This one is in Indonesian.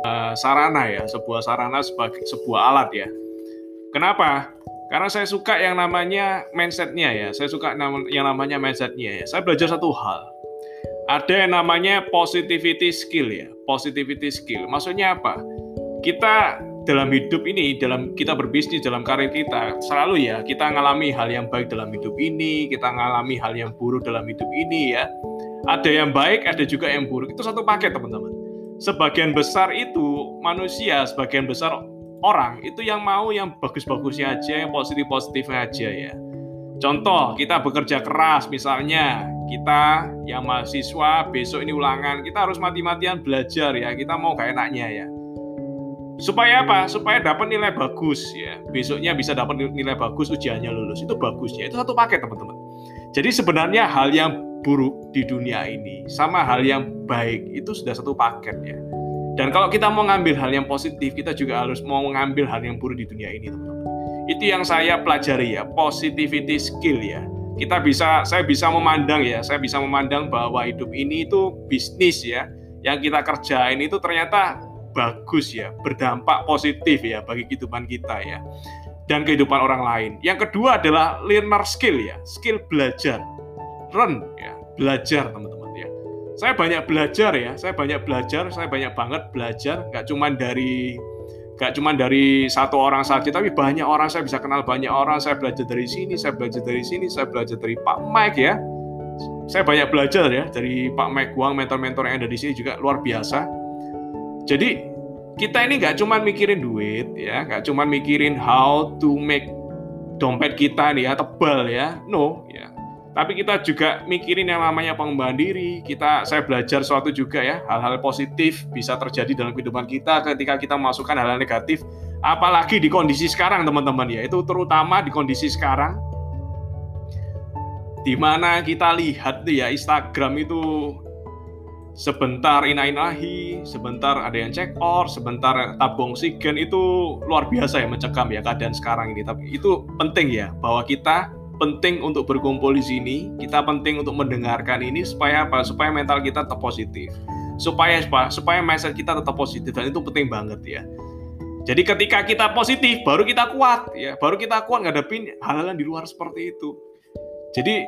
sebuah sarana ya, sebuah sarana sebagai sebuah alat ya. Kenapa? Karena saya suka yang namanya mindsetnya ya. Saya suka yang namanya mindsetnya ya. Saya belajar satu hal. Ada yang namanya positivity skill ya. Positivity skill. Maksudnya apa? Kita dalam hidup ini, dalam kita berbisnis, dalam karir kita, selalu ya kita mengalami hal yang baik dalam hidup ini, kita mengalami hal yang buruk dalam hidup ini ya. Ada yang baik, ada juga yang buruk. Itu satu paket teman-teman. Sebagian besar itu manusia, sebagian besar orang itu yang mau yang bagus-bagusnya aja, yang positif-positifnya aja ya. Contoh, kita bekerja keras misalnya, kita yang mahasiswa besok ini ulangan, kita harus mati-matian belajar ya, kita mau gak enaknya ya. Supaya apa? Supaya dapat nilai bagus ya. Besoknya bisa dapat nilai bagus, ujiannya lulus. Itu bagusnya. Itu satu paket teman-teman. Jadi sebenarnya hal yang buruk di dunia ini sama hal yang baik itu sudah satu paket ya. Dan kalau kita mau ngambil hal yang positif, kita juga harus mau mengambil hal yang buruk di dunia ini, teman-teman. Itu yang saya pelajari ya, positivity skill ya. Kita bisa, saya bisa memandang ya, saya bisa memandang bahwa hidup ini itu bisnis ya, yang kita kerjain itu ternyata bagus ya, berdampak positif ya bagi kehidupan kita ya, dan kehidupan orang lain. Yang kedua adalah learner skill ya, skill belajar, learn ya, belajar teman-teman saya banyak belajar ya. Saya banyak belajar saya banyak banget belajar. Nggak cuma dari nggak cuma dari satu orang saja tapi banyak orang. Saya bisa kenal banyak orang. Saya belajar dari sini saya belajar dari sini saya belajar dari Pak Mike ya. Saya banyak belajar ya dari Pak Mike Guang mentor-mentor yang ada di sini juga luar biasa. Jadi kita ini nggak cuma mikirin duit ya. Nggak cuma mikirin how to make dompet kita nih ya tebal ya. No ya tapi kita juga mikirin yang namanya pengembangan diri. Kita saya belajar suatu juga ya, hal-hal positif bisa terjadi dalam kehidupan kita ketika kita memasukkan hal-hal negatif. Apalagi di kondisi sekarang teman-teman ya, itu terutama di kondisi sekarang di mana kita lihat ya Instagram itu sebentar inainahi, sebentar ada yang check out, sebentar tabung oksigen itu luar biasa ya mencekam ya keadaan sekarang ini. Tapi itu penting ya bahwa kita penting untuk berkumpul di sini, kita penting untuk mendengarkan ini supaya apa? Supaya mental kita tetap positif. Supaya apa? Supaya mindset kita tetap positif dan itu penting banget ya. Jadi ketika kita positif, baru kita kuat ya, baru kita kuat ngadepin hal-hal yang di luar seperti itu. Jadi